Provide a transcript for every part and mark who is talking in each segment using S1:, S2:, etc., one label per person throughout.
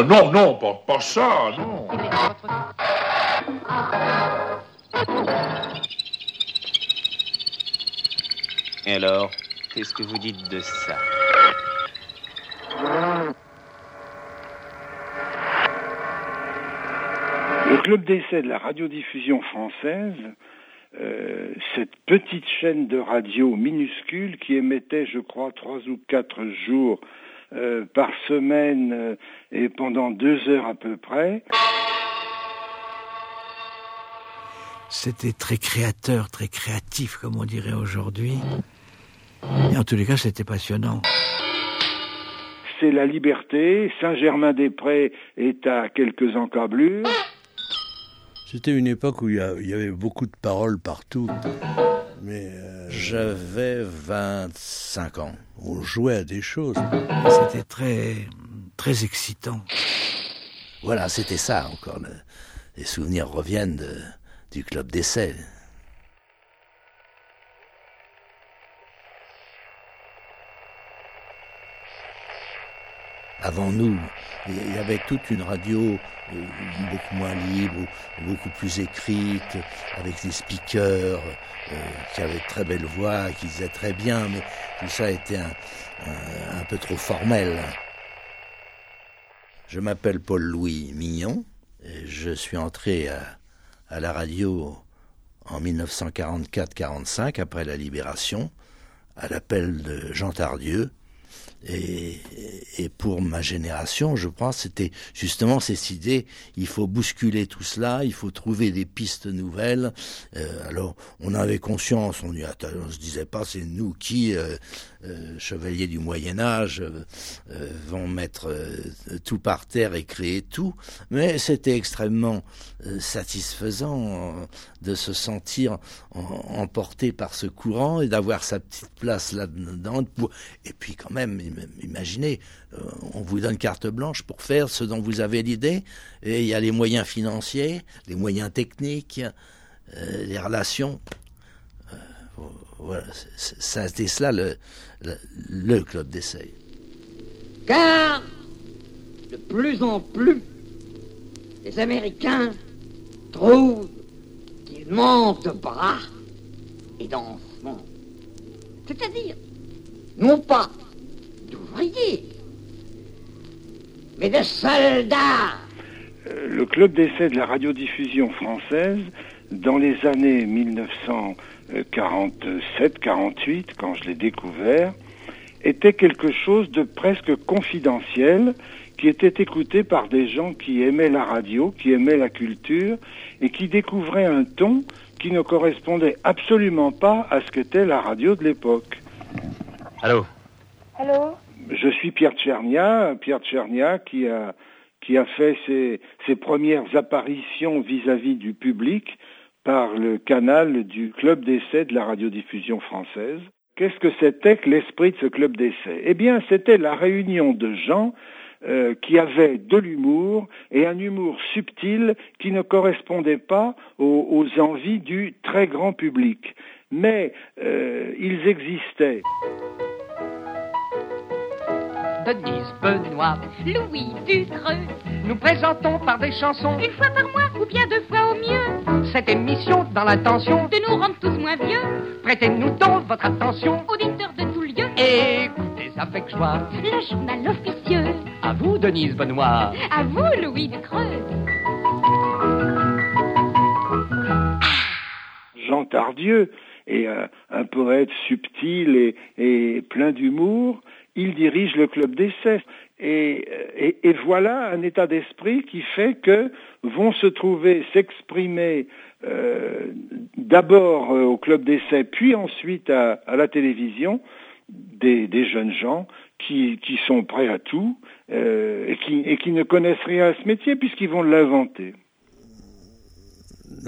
S1: Oh non, non, pas, pas ça, non.
S2: Et alors, qu'est-ce que vous dites de ça?
S3: Le club d'essai de la radiodiffusion française, euh, cette petite chaîne de radio minuscule qui émettait, je crois, trois ou quatre jours euh, par semaine euh, et pendant deux heures à peu près.
S4: C'était très créateur, très créatif, comme on dirait aujourd'hui. Et en tous les cas, c'était passionnant.
S3: C'est la liberté. Saint-Germain-des-Prés est à quelques encablures.
S5: C'était une époque où il y avait beaucoup de paroles partout. Mais euh,
S6: j'avais 25 ans.
S5: On jouait à des choses.
S4: C'était très, très excitant.
S6: Voilà, c'était ça encore. Les souvenirs reviennent de, du club d'essai. Avant nous, il y avait toute une radio euh, beaucoup moins libre, beaucoup plus écrite, avec des speakers euh, qui avaient très belles voix, qui disaient très bien, mais tout ça était un, peu trop formel. Je m'appelle Paul-Louis Mignon, je suis entré à, à la radio en 1944-45, après la libération, à l'appel de Jean Tardieu, et, pour ma génération, je pense, c'était justement cette idée, il faut bousculer tout cela, il faut trouver des pistes nouvelles. Euh, alors, on avait conscience, on, on se disait pas, c'est nous qui, euh, euh, chevaliers du Moyen Âge, vont mettre tout par terre et créer tout. Mais c'était extrêmement satisfaisant de se sentir emporté par ce courant et d'avoir sa petite place là-dedans. Et puis quand même, imaginez, euh, on vous donne carte blanche pour faire ce dont vous avez l'idée, et il y a les moyens financiers, les moyens techniques, euh, les relations. Euh, voilà, c'était cela le, club d'essai.
S7: Car, de plus en plus, les Américains trouvent qu'ils manquent de bras et d'enfants. C'est-à-dire, non pas d'ouvriers, mais de soldats.
S3: Euh, le club d'essai de la radiodiffusion française, dans les années 1947-48, quand je l'ai découvert, était quelque chose de presque confidentiel qui était écouté par des gens qui aimaient la radio, qui aimaient la culture et qui découvraient un ton qui ne correspondait absolument pas à ce qu'était la radio de l'époque.
S2: Allô?
S3: Je suis Pierre Tchernia, Pierre Tchernia qui a, qui a fait ses, ses premières apparitions vis-à-vis -vis du public par le canal du club d'essai de la radiodiffusion française. Qu'est-ce que c'était que l'esprit de ce club d'essai? Eh bien, c'était la réunion de gens euh, qui avaient de l'humour et un humour subtil qui ne correspondait pas aux, aux envies du très grand public. Mais euh, ils existaient.
S8: Denise Benoît,
S9: Louis Ducreux.
S8: Nous présentons par des chansons,
S9: une fois par mois ou bien deux fois au mieux,
S8: cette émission dans l'intention
S9: de nous rendre tous moins vieux.
S8: Prêtez-nous donc votre attention,
S9: auditeurs de tout lieu,
S8: et écoutez avec joie
S9: le journal officieux.
S8: À vous, Denise Benoît.
S9: À vous, Louis Ducreux.
S3: Jean Tardieu est un, un poète subtil et, et plein d'humour il dirige le club d'essai. Et, et, voilà un état d'esprit qui fait que vont se trouver, s'exprimer euh, d'abord euh, au club d'essai, puis ensuite à, la télévision, des, jeunes gens qui, sont prêts à tout euh, et, qui, ne connaissent rien à ce métier puisqu'ils vont l'inventer.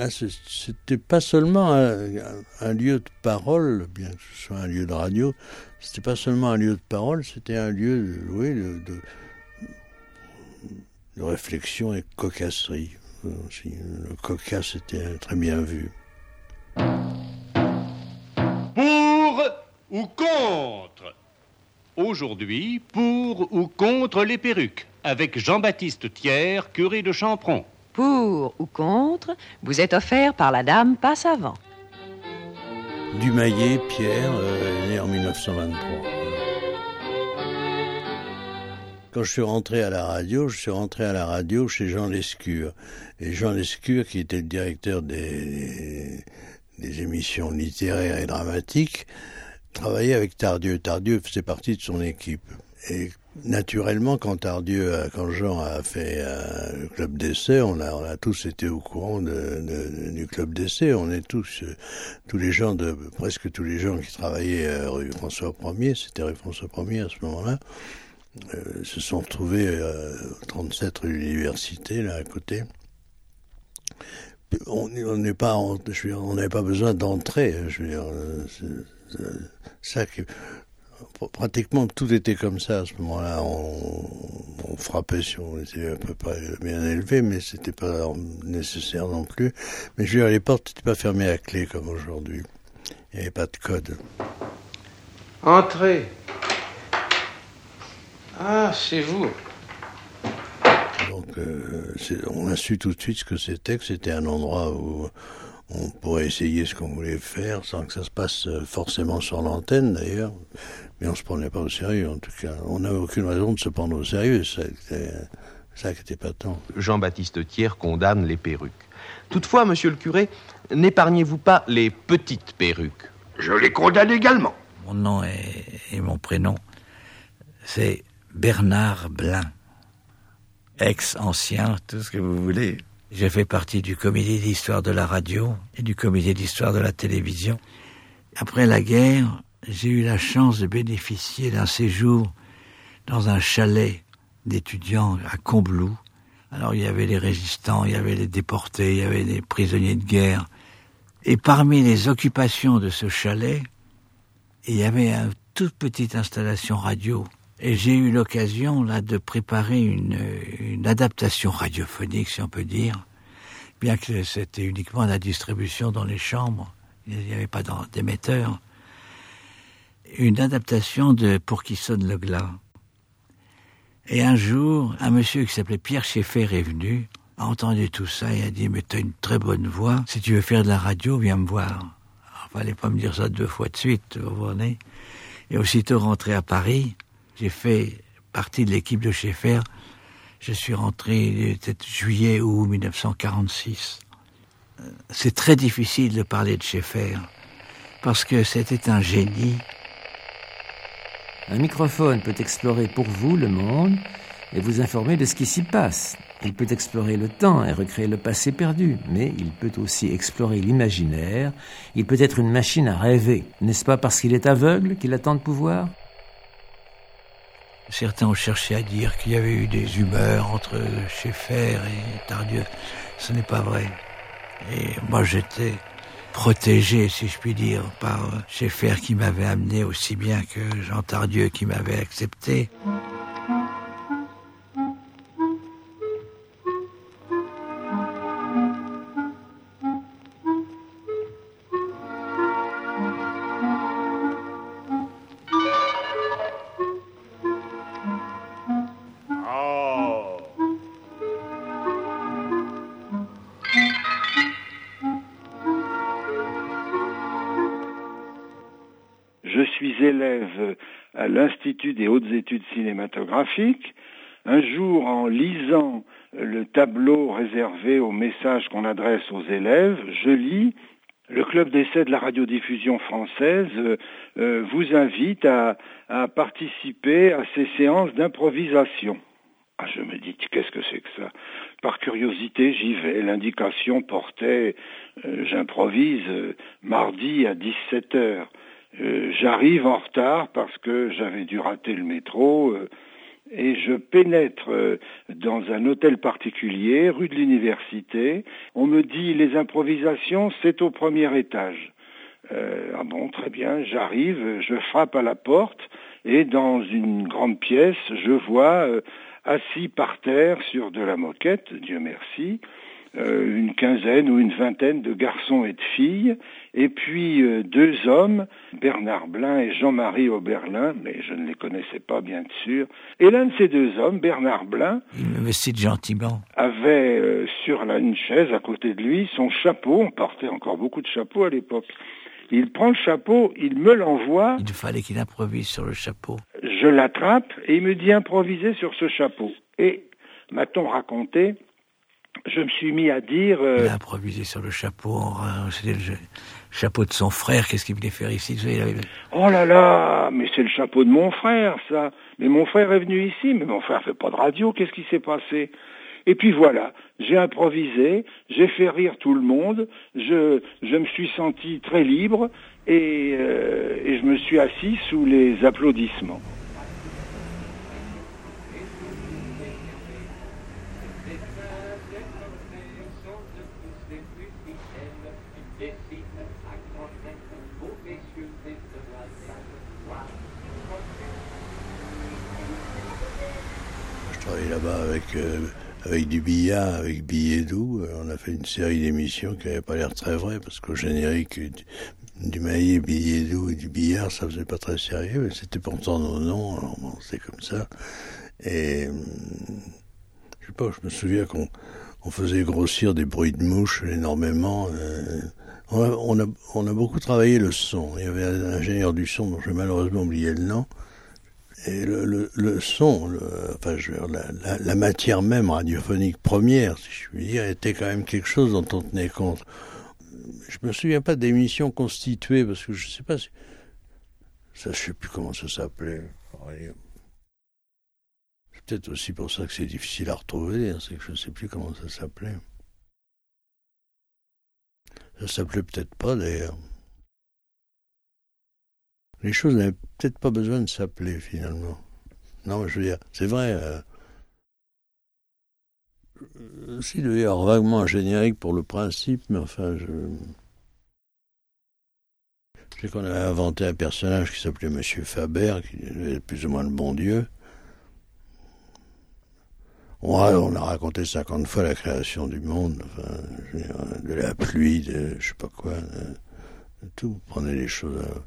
S5: C'était pas seulement un, lieu de parole, bien que ce soit un lieu de radio, c'était pas seulement un lieu de parole, c'était un lieu oui, de, de, de, réflexion et de cocasserie. Le cocasse était très bien vu.
S10: Pour ou contre? Aujourd'hui, pour ou contre les perruques
S2: avec Jean-Baptiste Thiers, curé de Champron.
S11: Pour ou contre, vous êtes offert par la dame passe avant.
S5: Dumaillet, Pierre, euh, né en 1923. Quand je suis rentré à la radio, je suis rentré à la radio chez Jean Lescure. Et Jean Lescure, qui était le directeur des, des émissions littéraires et dramatiques, travaillait avec Tardieu. Tardieu faisait partie de son équipe. Et naturellement, quand Tardieu, quand Jean a fait euh, le club d'essai, on a, on a tous été au courant de, du club d'essai. On est tous, euh, tous les gens de, presque tous les gens qui travaillaient euh, rue François 1er, c'était rue François 1er à ce moment-là, euh, se sont retrouvés euh, 37 rue de l'Université, là à côté. On n'avait pas besoin d'entrer. Dire, ça pratiquement tout était comme ça à ce moment-là. On, on, frappait si on était à peu près bien élevé, mais c'était pas nécessaire non plus. Mais je veux dire, les portes n'étaient pas fermées à clé comme aujourd'hui. Il n'y avait pas de code.
S12: Entrez. Ah, c'est vous.
S5: Donc, euh, on a su tout de suite ce que c'était, que c'était un endroit où on pourrait essayer ce qu'on voulait faire sans que ça se passe forcément sur l'antenne d'ailleurs. Mais on se prenait pas au sérieux en tout cas. On n'avait aucune raison de se prendre au sérieux. Ça, ça qui était pas tant.
S13: Jean-Baptiste Thiers condamne les perruques. Toutefois, monsieur le curé, n'épargnez-vous pas les petites perruques?
S1: Je les condamne également.
S4: Mon nom et, et mon prénom, c'est Bernard Blin. Ex-ancien, tout ce que vous voulez. J'ai fait partie du comité d'histoire de la radio et du comité d'histoire de la télévision. Après la guerre, j'ai eu la chance de bénéficier d'un séjour dans un chalet d'étudiants à Combloux. Alors il y avait les résistants, il y avait les déportés, il y avait les prisonniers de guerre. Et parmi les occupations de ce chalet, il y avait une toute petite installation radio. Et j'ai eu l'occasion là de préparer une, une adaptation radiophonique, si on peut dire, bien que c'était uniquement la distribution dans les chambres, il n'y avait pas d'émetteur. Une adaptation de Pour qui sonne le glas. Et un jour, un monsieur qui s'appelait Pierre Schaeffer est venu, a entendu tout ça et a dit Mais tu as une très bonne voix, si tu veux faire de la radio, viens me voir. Il fallait pas me dire ça deux fois de suite, vous voyez. Et aussitôt rentré à Paris, j'ai fait partie de l'équipe de Schaeffer. Je suis rentré peut-être juillet ou 1946. C'est très difficile de parler de Schaeffer parce que c'était un génie.
S14: Un microphone peut explorer pour vous le monde et vous informer de ce qui s'y passe. Il peut explorer le temps et recréer le passé perdu, mais il peut aussi explorer l'imaginaire. Il peut être une machine à rêver. N'est-ce pas parce qu'il est aveugle qu'il a tant de pouvoir?
S4: Certains ont cherché à dire qu'il y avait eu des humeurs entre Schaeffer et Tardieu. Ce n'est pas vrai. Et moi, j'étais protégé, si je puis dire, par Schaeffer qui m'avait amené aussi bien que Jean Tardieu qui m'avait accepté.
S3: À l'Institut des hautes études cinématographiques. Un jour, en lisant le tableau réservé aux messages qu'on adresse aux élèves, je lis le club d'essai de la radiodiffusion française euh, vous invite à, participer à ces séances d'improvisation. Ah, je me dis, qu'est-ce que c'est que ça? Par curiosité, j'y vais. L'indication portait, euh, j'improvise, euh, mardi à 17 heures. Euh, j'arrive en retard parce que j'avais dû rater le métro euh, et je pénètre euh, dans un hôtel particulier, rue de l'université. On me dit les improvisations, c'est au premier étage. ah bon, très bien, j'arrive, je frappe à la porte et dans une grande pièce, je vois assis par terre sur de la moquette, Dieu merci, euh, une quinzaine ou une vingtaine de garçons et de filles, et puis euh, deux hommes, Bernard Blin et Jean-Marie Oberlin, mais je ne les connaissais pas bien sûr. Et l'un de ces deux hommes, Bernard Blin,
S4: il me cite gentiment,
S3: avait euh, sur la, une chaise à côté de lui son chapeau, on portait encore beaucoup de chapeaux à l'époque. Il prend le chapeau, il me l'envoie.
S4: Il fallait qu'il improvise sur le chapeau.
S3: Je l'attrape et il me dit improviser sur ce chapeau. Et m'a-t-on raconté je me suis mis à dire.
S4: Euh... Il a improvisé sur le chapeau. C'était le chapeau de son frère. Qu'est-ce qu'il voulait faire ici? Il avait...
S3: Oh là là Mais c'est le chapeau de mon frère, ça. Mais mon frère est venu ici. Mais mon frère fait pas de radio. Qu'est-ce qui s'est passé? Et puis voilà, j'ai improvisé, j'ai fait rire tout le monde. Je, je me suis senti très libre et, euh, et je me suis assis sous les applaudissements.
S5: là-bas avec, euh, avec du billard, avec billet doux. On a fait une série d'émissions qui n'avaient pas l'air très vraies parce qu'au générique, du, du maillet, billet doux et du billard, ça faisait pas très sérieux. Mais c'était pourtant nos noms, alors c'est comme ça. Et je sais pas, je me souviens qu'on on faisait grossir des bruits de mouches énormément. Euh, on, a, on a beaucoup travaillé le son. Il y avait un ingénieur du son dont j'ai malheureusement oublié le nom et le, le, le son, le, enfin, je veux dire, la, la, la, matière même radiophonique première, si je puis dire, était quand même quelque chose dont on tenait compte. Je me souviens pas d'émissions constituées, parce que je sais pas si... Ça, je sais plus comment ça s'appelait. C'est peut-être aussi pour ça que c'est difficile à retrouver, hein, c'est que je sais plus comment ça s'appelait. Ça s'appelait peut-être pas, d'ailleurs les choses n'avaient peut-être pas besoin de s'appeler finalement. Non, je veux dire, c'est vrai. Euh, s'il devait vaguement générique pour le principe, mais enfin, je. Je sais qu'on avait inventé un personnage qui s'appelait Monsieur Faber, qui est plus ou moins le bon Dieu. On a raconté 50 fois la création du monde, enfin, de la pluie, de je sais pas quoi, de, tout. Prenez les choses. À,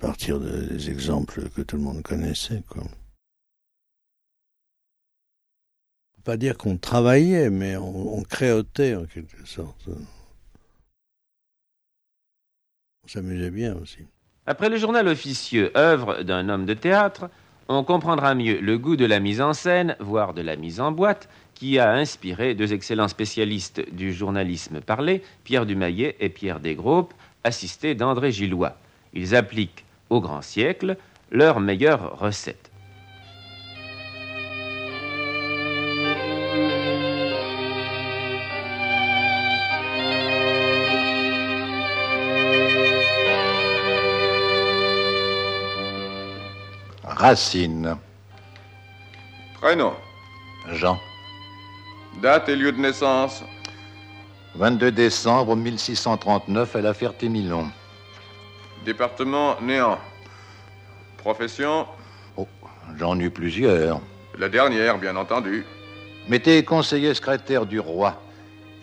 S5: partir des exemples que tout le monde connaissait. Quoi. Pas dire qu'on travaillait, mais on, on, créotait en quelque sorte. On s'amusait bien aussi.
S2: Après le journal officieux œuvre d'un homme de théâtre, on comprendra mieux le goût de la mise en scène, voire de la mise en boîte, qui a inspiré deux excellents spécialistes du journalisme parlé, Pierre Dumayet et Pierre Desgroupes, assistés d'André Gillois. Ils appliquent au grand siècle leurs meilleures recettes.
S12: Racine.
S10: Prénom.
S12: Jean.
S10: Date et lieu de naissance.
S12: 22 décembre 1639 à la Ferté-Milon.
S10: Département néant. Profession
S12: Oh, j'en eus plusieurs.
S10: La dernière, bien entendu.
S12: Mettez conseiller secrétaire du roi,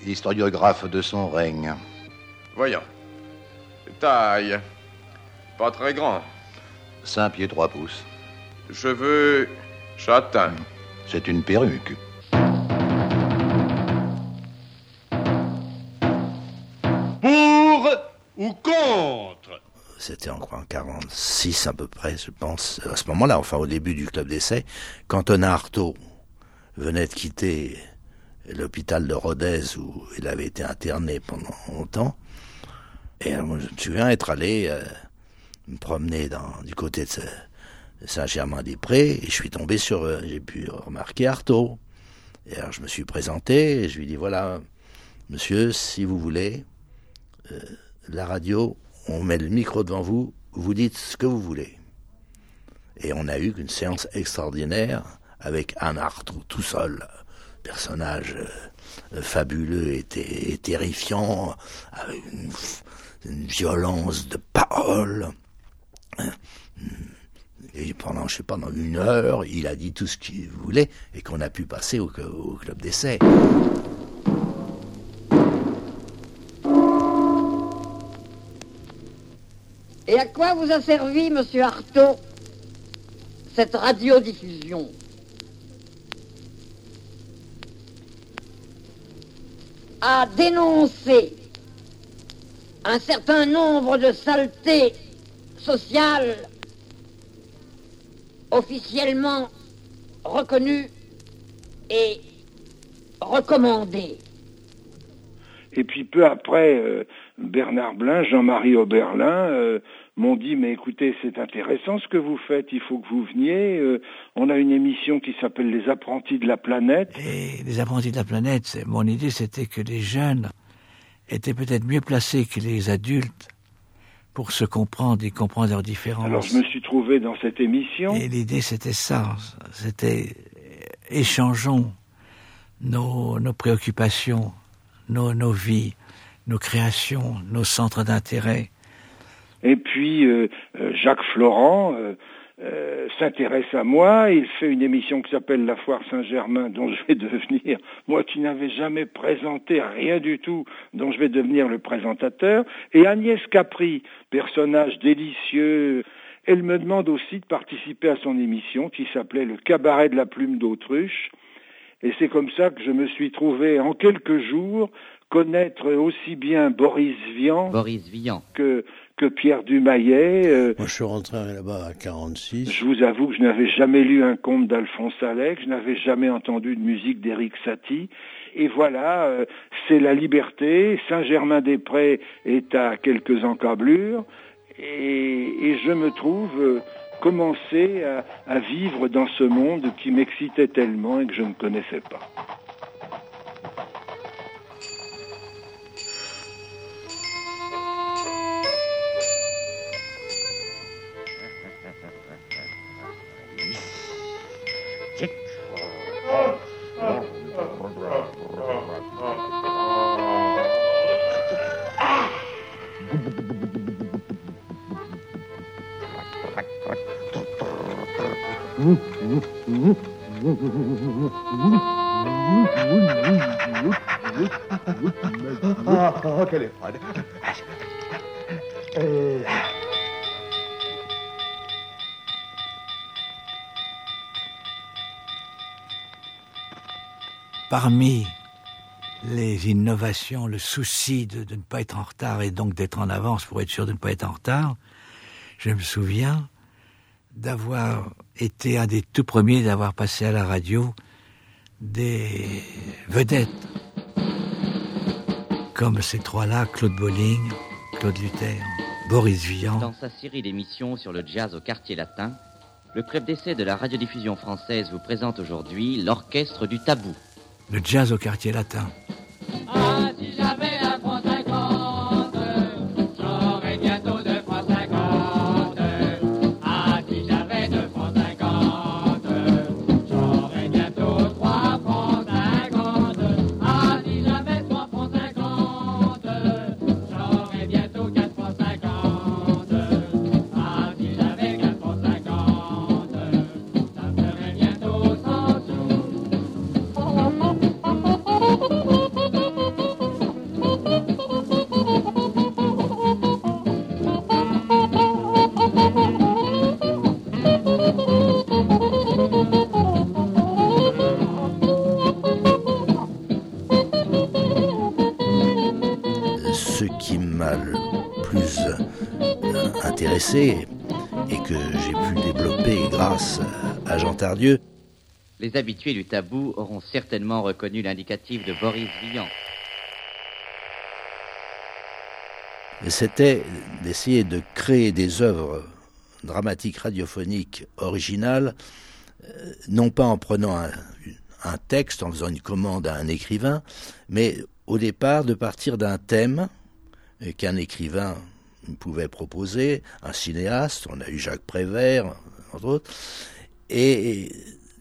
S12: historiographe de son règne.
S10: Voyons. Taille. Pas très grand.
S12: 5 pieds 3 pouces.
S10: Cheveux châtains.
S12: C'est une perruque.
S6: C'était en, en 46 à peu près, je pense, à ce moment-là, enfin au début du club d'essai, quand Artaud venait de quitter l'hôpital de Rodez où il avait été interné pendant longtemps. Et moi, je me souviens être allé euh, me promener du côté de, de Saint-Germain-des-Prés et je suis tombé sur, euh, j'ai pu remarquer Artaud. Et alors je me suis présenté et je lui dis voilà, monsieur, si vous voulez, euh, la radio, on met le micro devant vous, vous dites ce que vous voulez. Et on a eu une séance extraordinaire avec Anne Artaud tout seul, personnage euh, fabuleux et, terrifiant, avec une, violence de parole. Et pendant, je sais pas, une heure, il a dit tout ce qu'il voulait et qu'on a pu passer au club d'essai.
S7: Et à quoi vous a servi, monsieur Artaud, cette radiodiffusion À dénoncer un certain nombre de saletés sociales officiellement reconnues et recommandées.
S3: Et puis peu après, euh, Bernard Blin, Jean-Marie Oberlin euh, m'ont dit mais écoutez c'est intéressant ce que vous faites, il faut que vous veniez. Euh, on a une émission qui s'appelle Les apprentis de la planète.
S4: Et les apprentis de la planète, mon idée c'était que les jeunes étaient peut-être mieux placés que les adultes pour se comprendre et comprendre leurs différences.
S3: Alors je me suis trouvé dans cette émission.
S4: Et l'idée c'était ça, c'était échangeons nos, nos préoccupations, nos, nos vies, nos créations, nos centres d'intérêt.
S3: Et puis euh, euh, Jacques Florent euh, euh, s'intéresse à moi, il fait une émission qui s'appelle La Foire Saint-Germain, dont je vais devenir, moi qui n'avais jamais présenté rien du tout, dont je vais devenir le présentateur. Et Agnès Capri, personnage délicieux, elle me demande aussi de participer à son émission qui s'appelait Le Cabaret de la Plume d'Autruche. Et c'est comme ça que je me suis trouvé en quelques jours connaître aussi bien Boris Vian,
S15: Boris Vian.
S3: que que Pierre Dumayet. Euh,
S5: Moi, je suis rentré là-bas à 46.
S3: Je vous avoue que je n'avais jamais lu un conte d'Alphonse Allais, je n'avais jamais entendu de musique d'Éric Satie. Et voilà, euh, c'est la liberté. Saint-Germain-des-Prés est à quelques encablures. Et, et je me trouve euh, commencer à, à vivre dans ce monde qui m'excitait tellement et que je ne connaissais pas.
S4: Les innovations, le souci de, de, ne pas être en retard et donc d'être en avance pour être sûr de ne pas être en retard, je me souviens d'avoir été un des tout premiers d'avoir passé à la radio des vedettes comme ces trois-là, Claude Bolling, Claude Luther, Boris Vian.
S15: Dans sa série d'émissions sur le jazz au quartier latin, le club d'essai de la radiodiffusion française vous présente aujourd'hui l'orchestre du tabou.
S4: Le jazz au quartier latin.
S16: Ah,
S6: et que j'ai pu développer grâce à Jean Tardieu,
S15: Les habitués du tabou auront certainement reconnu l'indicatif de Boris Vian.
S6: c'était d'essayer de créer des œuvres dramatiques radiophoniques originales, euh, non pas en prenant un, un texte, en faisant une commande à un écrivain, mais au départ de partir d'un thème qu'un écrivain pouvait proposer, un cinéaste, on a eu Jacques Prévert, entre autres, et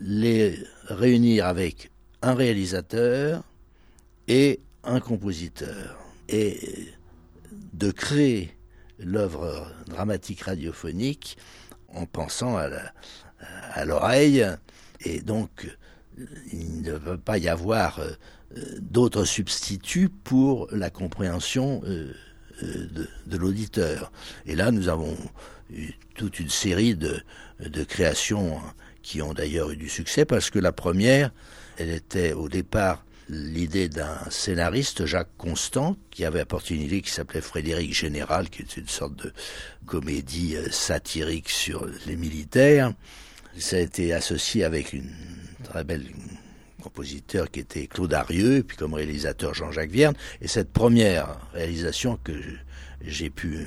S6: les réunir avec un réalisateur et un compositeur. Et de créer l'œuvre dramatique radiophonique en pensant à l'oreille. Et donc, il ne peut pas y avoir euh, d'autres substituts pour la compréhension euh, euh, de, l'auditeur. Et là, nous avons eu toute une série de, de créations qui ont d'ailleurs eu du succès parce que la première, elle était au départ l'idée d'un scénariste, Jacques Constant, qui avait apporté une idée qui s'appelait Frédéric Général, qui est une sorte de comédie euh, satirique sur les militaires. Ça a été associé avec une très belle compositeur qui était Claude Arieux, et puis comme réalisateur Jean-Jacques Vierne. Et cette première réalisation que j'ai pu euh,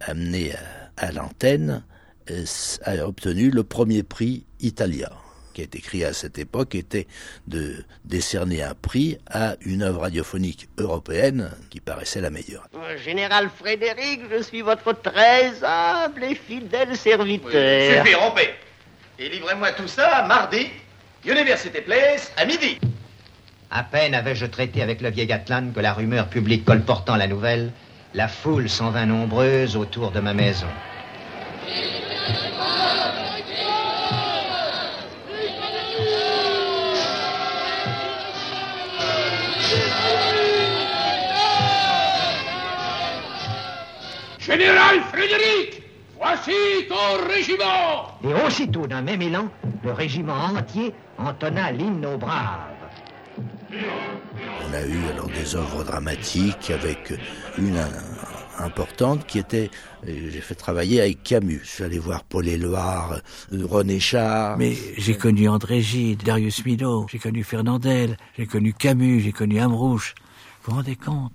S6: amener à, à l'antenne euh, a obtenu le premier prix Italia qui a été créé à cette époque était de décerner un prix à une œuvre radiophonique européenne qui paraissait la meilleure.
S17: Général Frédéric, je suis votre très humble et fidèle serviteur.
S18: Suffit, rompez. Et livrez-moi tout ça mardi, University Place, à midi.
S19: À peine avais-je traité avec le vieil Atlan que la rumeur publique colportant la nouvelle, la foule s'en vint nombreuse autour de ma maison.
S16: Général Frédéric, voici ton régiment
S19: Et aussitôt d'un même élan, le régiment entier entonna l'hymne aux braves.
S6: On a eu alors des œuvres dramatiques avec une importante qui était, euh, j'ai fait travailler avec Camus. Je suis allé voir Paul Éluard, euh, René Char.
S4: Mais j'ai connu André Gide, Darius Milhaud, j'ai connu Fernandel, j'ai connu Camus, j'ai connu Amrouche. Vous vous rendez compte?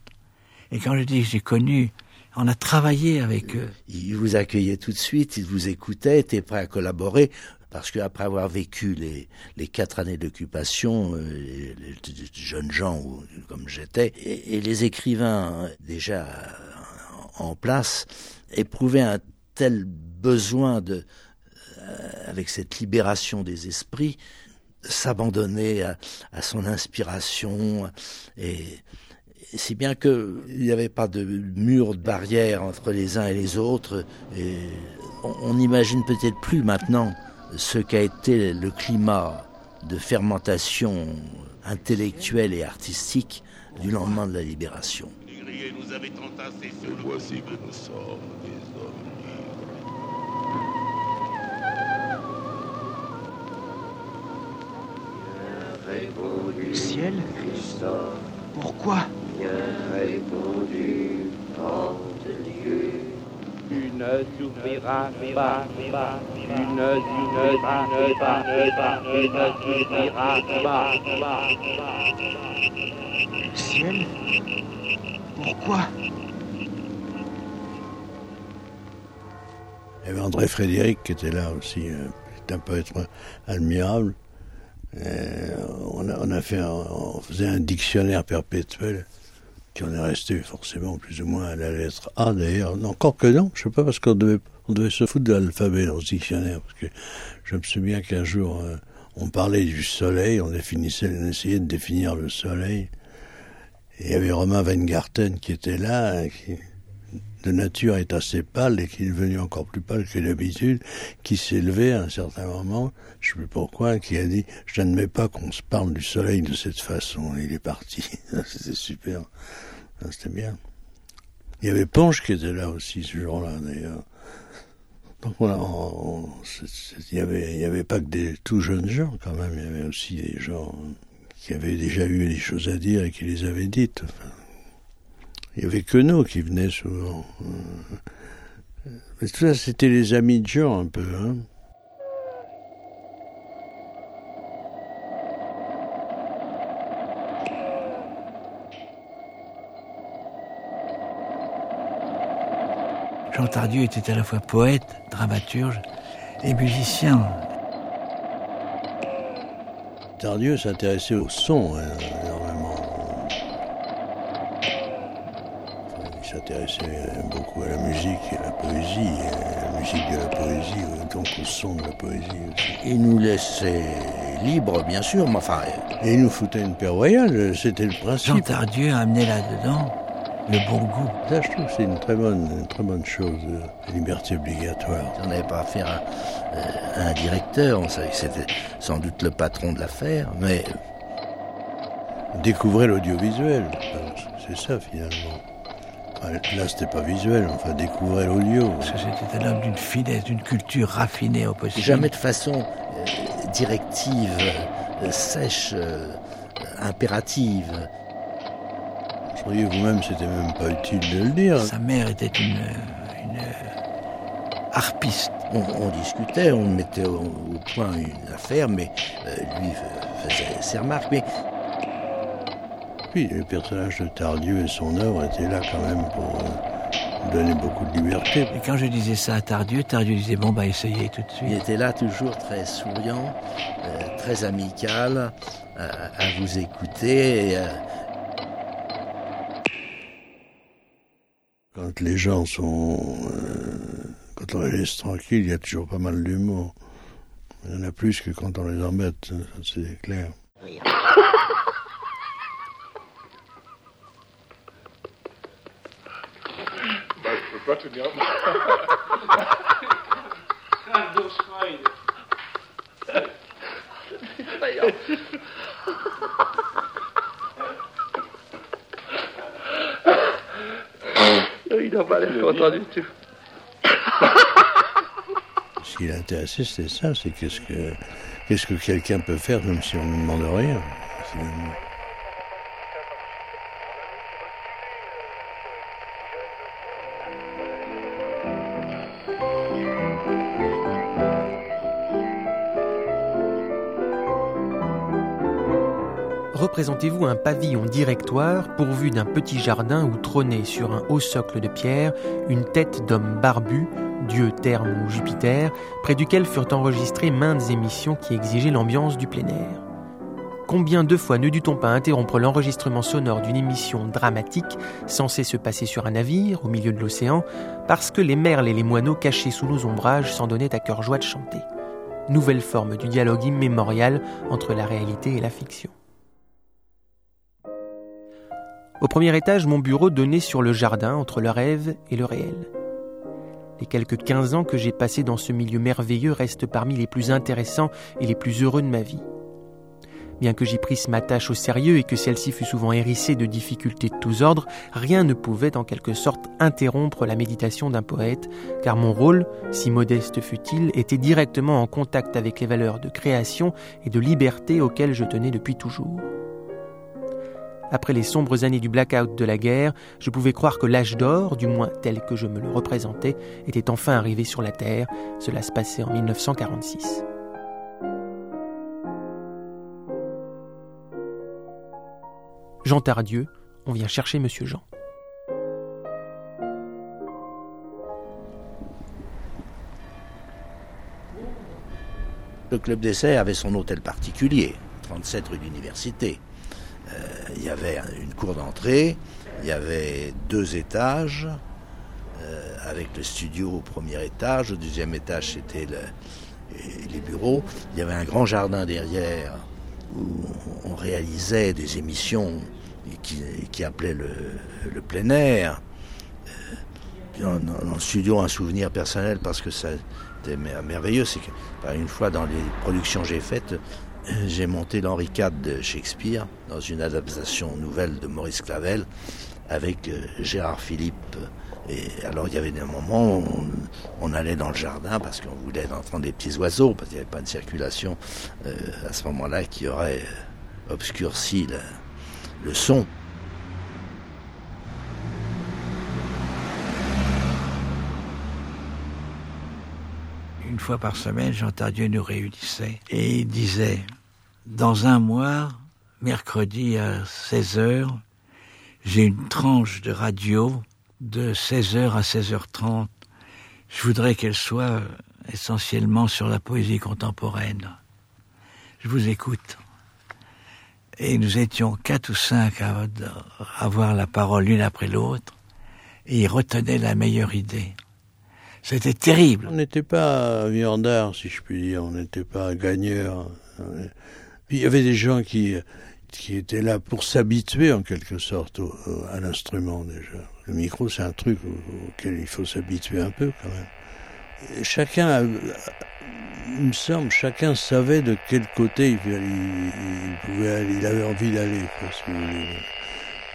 S4: Et quand je dis que j'ai connu, on a travaillé avec eux.
S6: Ils vous accueillaient tout de suite, ils vous écoutaient, étaient prêts à collaborer. Parce qu'après avoir vécu les, quatre années d'occupation, euh, les, jeunes gens comme j'étais, et, les écrivains déjà en place éprouvaient un tel besoin de, euh, avec cette libération des esprits, s'abandonner à, son inspiration si bien qu'il n'y avait pas de mur de barrière entre les uns et les autres on n'imagine peut-être plus maintenant ce qu'a été le climat de fermentation intellectuelle et artistique du lendemain de la libération.
S16: Nous avait entassés sur le voici que nous sommes des hommes
S20: libres.
S21: Ciel? Pourquoi?
S20: Bien répondu, de Dieu.
S8: Tu ne souffriras pas, pas, tu ne souffriras pas, pas, tu ne souffriras pas, pas.
S21: Ciel Pourquoi?
S5: Il y avait André Frédéric qui était là aussi, euh, un poète admirable. Et on, a, on, a fait un, on faisait un dictionnaire perpétuel qui en est resté forcément plus ou moins à la lettre A d'ailleurs. Encore que non, je sais pas parce qu'on devait, on devait se foutre de l'alphabet dans ce dictionnaire parce que je me souviens qu'un jour euh, on parlait du soleil, on définissait, on essayait de définir le soleil. Il y avait Romain Weingarten qui était là, hein, de nature est assez pâle et qui est devenu encore plus pâle que d'habitude, qui s'est levé à un certain moment, je ne sais plus pourquoi, qui a dit « Je n'admets pas qu'on se parle du soleil de cette façon ». Il est parti. C'était super. C'était bien. Il y avait Ponche qui était là aussi ce jour-là, d'ailleurs. Donc voilà, il n'y avait, pas que des tout jeunes gens quand même, il y avait aussi des gens qui avaient déjà eu des choses à dire et qui les avaient dites. Il n'y avait que nous qui venaient souvent. Mais tout ça, c'était les amis de Jean un peu. Hein.
S4: Jean Tardieu était à la fois poète, dramaturge et musicien.
S5: Tardieu s'intéressait au son hein, Il s'intéressait beaucoup à la musique et à la poésie, à la musique de la poésie, donc au son de la poésie aussi.
S6: Il nous laissait libre, bien sûr, mais enfin.
S5: Et il nous foutait une paire royale, c'était le principe.
S4: Jean Tardieu a amené là-dedans le bon goût.
S5: Ça, je trouve que c'est une très bonne, une très bonne chose, la liberté obligatoire.
S6: On n'avait pas affaire à euh, un directeur, on savait que c'était sans doute le patron de l'affaire, mais.
S5: Découvrir l'audiovisuel, c'est ça finalement. Là, c'était pas visuel, enfin, découvrait l'audio.
S4: C'était un homme d'une finesse, d'une culture raffinée au possible.
S6: Jamais de façon euh, directive, euh, sèche, euh, impérative.
S5: Je croyais vous-même, c'était même pas utile de le dire.
S4: Sa mère était une, une harpiste.
S6: On, on, discutait, on mettait au, au, point une affaire, mais euh, lui faisait ses remarques. Mais
S5: puis le personnage de Tardieu et son œuvre étaient là quand même pour euh, donner beaucoup de liberté.
S4: Et quand je disais ça à Tardieu, Tardieu disait bon bah essayez tout de suite.
S6: Il était là toujours très souriant, euh, très amical, euh, à vous écouter. Et,
S5: quand les gens sont, quand on les laisse tranquilles, il y a toujours pas mal d'humour. Il y en a plus que quand on les embête, c'est clair. Oui.
S10: pas tenir.
S21: Il n'a pas l'air content du tout.
S5: Ce qui l'intéressait, c'est ça, c'est qu'est-ce que, qu'est-ce que quelqu'un peut faire même si on ne demande rien. Finalement.
S22: Représentez-vous un pavillon directoire pourvu d'un petit jardin où trônait sur un haut socle de pierre une tête d'homme barbu, dieu terme ou Jupiter, près duquel furent enregistrées maintes émissions qui exigeaient l'ambiance du plein air. Combien de fois ne dut-on pas interrompre l'enregistrement sonore d'une émission dramatique censée se passer sur un navire au milieu de l'océan parce que les merles et les moineaux cachés sous nos ombrages s'en donnaient à cœur joie de chanter? Nouvelle forme du dialogue immémorial entre la réalité et la fiction. Au premier étage, mon bureau donnait sur le jardin entre le rêve et le réel. Les quelques 15 ans que j'ai passés dans ce milieu merveilleux restent parmi les plus intéressants et les plus heureux de ma vie. Bien que j'y prisse ma tâche au sérieux et que celle-ci fût souvent hérissée de difficultés de tous ordres, rien ne pouvait en quelque sorte interrompre la méditation d'un poète, car mon rôle, si modeste fût-il, était directement en contact avec les valeurs de création et de liberté auxquelles je tenais depuis toujours. Après les sombres années du blackout de la guerre, je pouvais croire que l'âge d'or, du moins tel que je me le représentais, était enfin arrivé sur la Terre. Cela se passait en 1946. Jean Tardieu, on vient chercher Monsieur Jean.
S6: Le club d'essai avait son hôtel particulier, 37 rue d'Université. Euh, il y avait une cour d'entrée, il y avait deux étages, euh, avec le studio au premier étage, au deuxième étage c'était le, les bureaux, il y avait un grand jardin derrière où on réalisait des émissions qui, qui appelaient le, le, plein air. Euh, dans, le studio, un souvenir personnel parce que ça était merveilleux, c'est que une fois dans les productions que j'ai faites, j'ai monté l'Henri IV de Shakespeare dans une adaptation nouvelle de Maurice Clavel avec Gérard Philippe. Et alors il y avait des moments où on, allait dans le jardin parce qu'on voulait entendre des petits oiseaux, parce qu'il n'y avait pas de circulation euh, à ce moment-là qui aurait obscurci le, le son.
S4: Fois par semaine, Jean Tardieu nous réunissait et il disait Dans un mois, mercredi à 16h, j'ai une tranche de radio de 16h à 16h30. Je voudrais qu'elle soit essentiellement sur la poésie contemporaine. Je vous écoute. Et nous étions quatre ou cinq à avoir la parole l'une après l'autre, et il retenait la meilleure idée. C'était terrible.
S5: On n'était pas viandard, si je puis dire. On n'était pas gagneur. Il y avait des gens qui, qui étaient là pour s'habituer, en quelque sorte, au, à l'instrument, déjà. Le micro, c'est un truc auquel il faut s'habituer un peu, quand même. Chacun, a, il me semble, chacun savait de quel côté il, pouvait aller, il avait envie d'aller,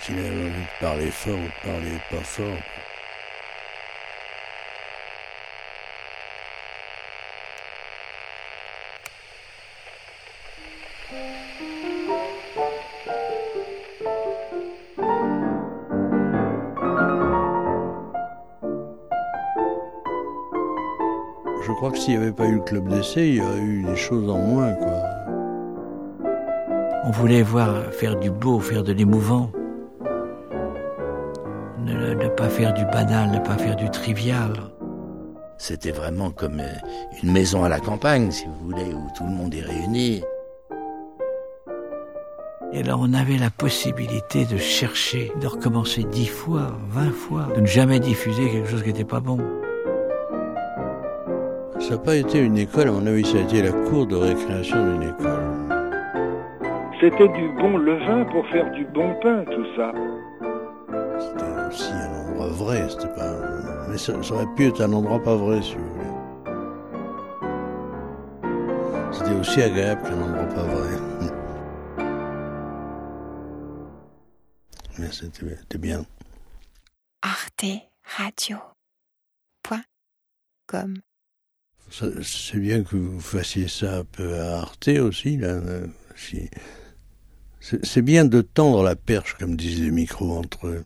S5: s'il avait envie de parler fort ou de parler pas fort. S'il n'y avait pas eu le club d'essai, il y aurait eu des choses en moins, quoi.
S4: On voulait voir faire du beau, faire de l'émouvant. Ne, ne pas faire du banal, ne pas faire du trivial.
S6: C'était vraiment comme euh, une maison à la campagne, si vous voulez, où tout le monde est réuni.
S4: Et là, on avait la possibilité de chercher, de recommencer dix fois, vingt fois, de ne jamais diffuser quelque chose qui n'était pas bon.
S5: Ça n'a pas été une école, à mon avis, ça a été la cour de récréation d'une école.
S3: C'était du bon levain pour faire du bon pain, tout ça.
S5: C'était aussi un endroit vrai, c'était pas. Mais ça, ça, aurait pu être un endroit pas vrai, si vous voulez. C'était aussi agréable qu'un endroit pas vrai. Mais c'était bien.
S23: Arte Radio. Point. Com.
S5: C'est bien que vous fassiez ça un peu à Arte aussi, là. Si... C'est bien de tendre la perche, comme disent les micros entre eux.